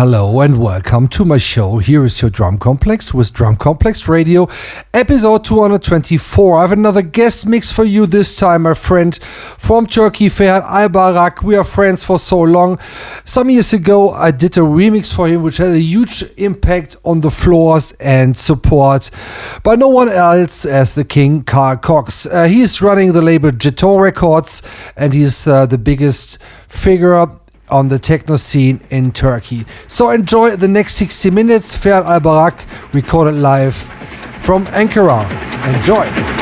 Hello and welcome to my show. Here is your Drumcomplex with Drumcomplex Radio, episode 224. I have another guest mix for you this time, my friend from Turkey, Ferhat Albayrak. We are friends for so long. Some years ago, I did a remix for him, which had a huge impact on the floors and support by no one else as the King Carl Cox. Uh, he is running the label Jeton Records and he's uh, the biggest figure on the techno scene in Turkey. So enjoy the next 60 minutes. Ferhat Albayrak recorded live from Ankara. Enjoy.